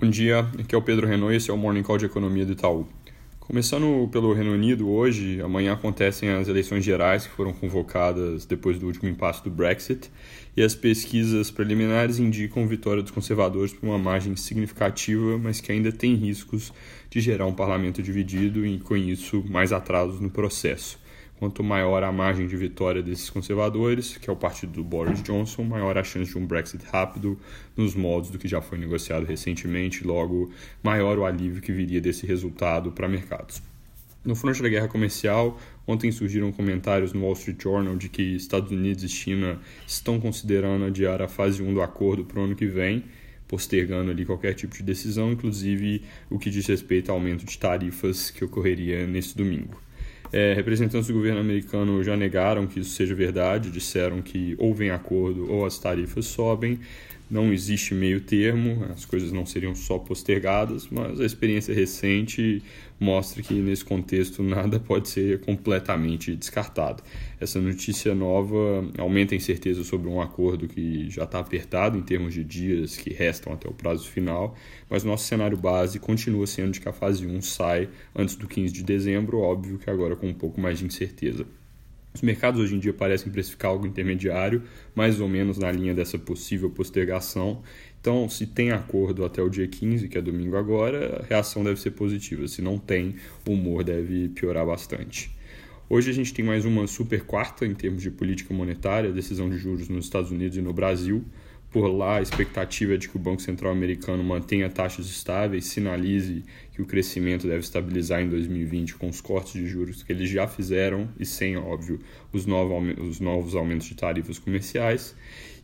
Bom dia, aqui é o Pedro Renault esse é o Morning Call de Economia do Itaú. Começando pelo Reino Unido, hoje, amanhã acontecem as eleições gerais que foram convocadas depois do último impasse do Brexit e as pesquisas preliminares indicam vitória dos conservadores por uma margem significativa, mas que ainda tem riscos de gerar um parlamento dividido e, com isso, mais atrasos no processo. Quanto maior a margem de vitória desses conservadores, que é o partido do Boris Johnson, maior a chance de um Brexit rápido nos moldes do que já foi negociado recentemente, logo maior o alívio que viria desse resultado para mercados. No fronte da guerra comercial, ontem surgiram comentários no Wall Street Journal de que Estados Unidos e China estão considerando adiar a fase 1 do acordo para o ano que vem, postergando ali qualquer tipo de decisão, inclusive o que diz respeito ao aumento de tarifas que ocorreria nesse domingo. É, representantes do governo americano já negaram que isso seja verdade, disseram que ou vem acordo ou as tarifas sobem. Não existe meio termo, as coisas não seriam só postergadas, mas a experiência recente mostra que nesse contexto nada pode ser completamente descartado. Essa notícia nova aumenta a incerteza sobre um acordo que já está apertado em termos de dias que restam até o prazo final, mas nosso cenário base continua sendo de que a fase 1 sai antes do 15 de dezembro, óbvio que agora com um pouco mais de incerteza. Os mercados hoje em dia parecem precificar algo intermediário, mais ou menos na linha dessa possível postergação. Então, se tem acordo até o dia 15, que é domingo agora, a reação deve ser positiva. Se não tem, o humor deve piorar bastante. Hoje a gente tem mais uma super quarta em termos de política monetária, decisão de juros nos Estados Unidos e no Brasil. Por lá, a expectativa é de que o Banco Central americano mantenha taxas estáveis, sinalize que o crescimento deve estabilizar em 2020 com os cortes de juros que eles já fizeram e sem, óbvio, os novos aumentos de tarifas comerciais.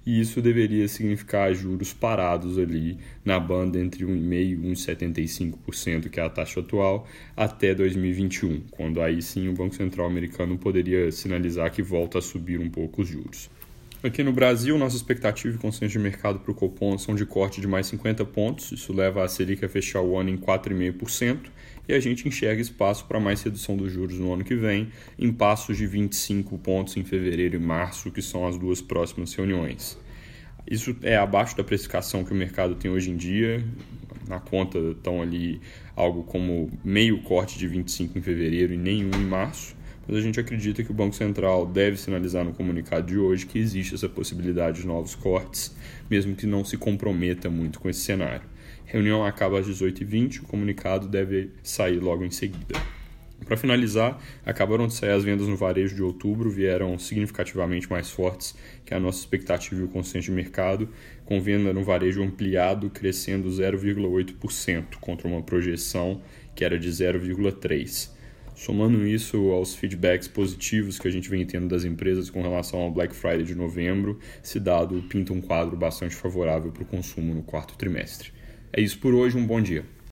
E isso deveria significar juros parados ali na banda entre 1,5% e 1,75%, que é a taxa atual, até 2021, quando aí sim o Banco Central americano poderia sinalizar que volta a subir um pouco os juros. Aqui no Brasil, nossa expectativa e consenso de mercado para o Copom são de corte de mais 50 pontos, isso leva a Selic a fechar o ano em 4,5%, e a gente enxerga espaço para mais redução dos juros no ano que vem, em passos de 25 pontos em fevereiro e março, que são as duas próximas reuniões. Isso é abaixo da precificação que o mercado tem hoje em dia. Na conta estão ali algo como meio corte de 25 em fevereiro e nenhum em março mas a gente acredita que o Banco Central deve sinalizar no comunicado de hoje que existe essa possibilidade de novos cortes, mesmo que não se comprometa muito com esse cenário. A reunião acaba às 18h20, o comunicado deve sair logo em seguida. Para finalizar, acabaram de sair as vendas no varejo de outubro, vieram significativamente mais fortes que a nossa expectativa e o consenso de mercado, com venda no varejo ampliado crescendo 0,8% contra uma projeção que era de 0,3%. Somando isso aos feedbacks positivos que a gente vem tendo das empresas com relação ao Black Friday de novembro, esse dado pinta um quadro bastante favorável para o consumo no quarto trimestre. É isso por hoje, um bom dia.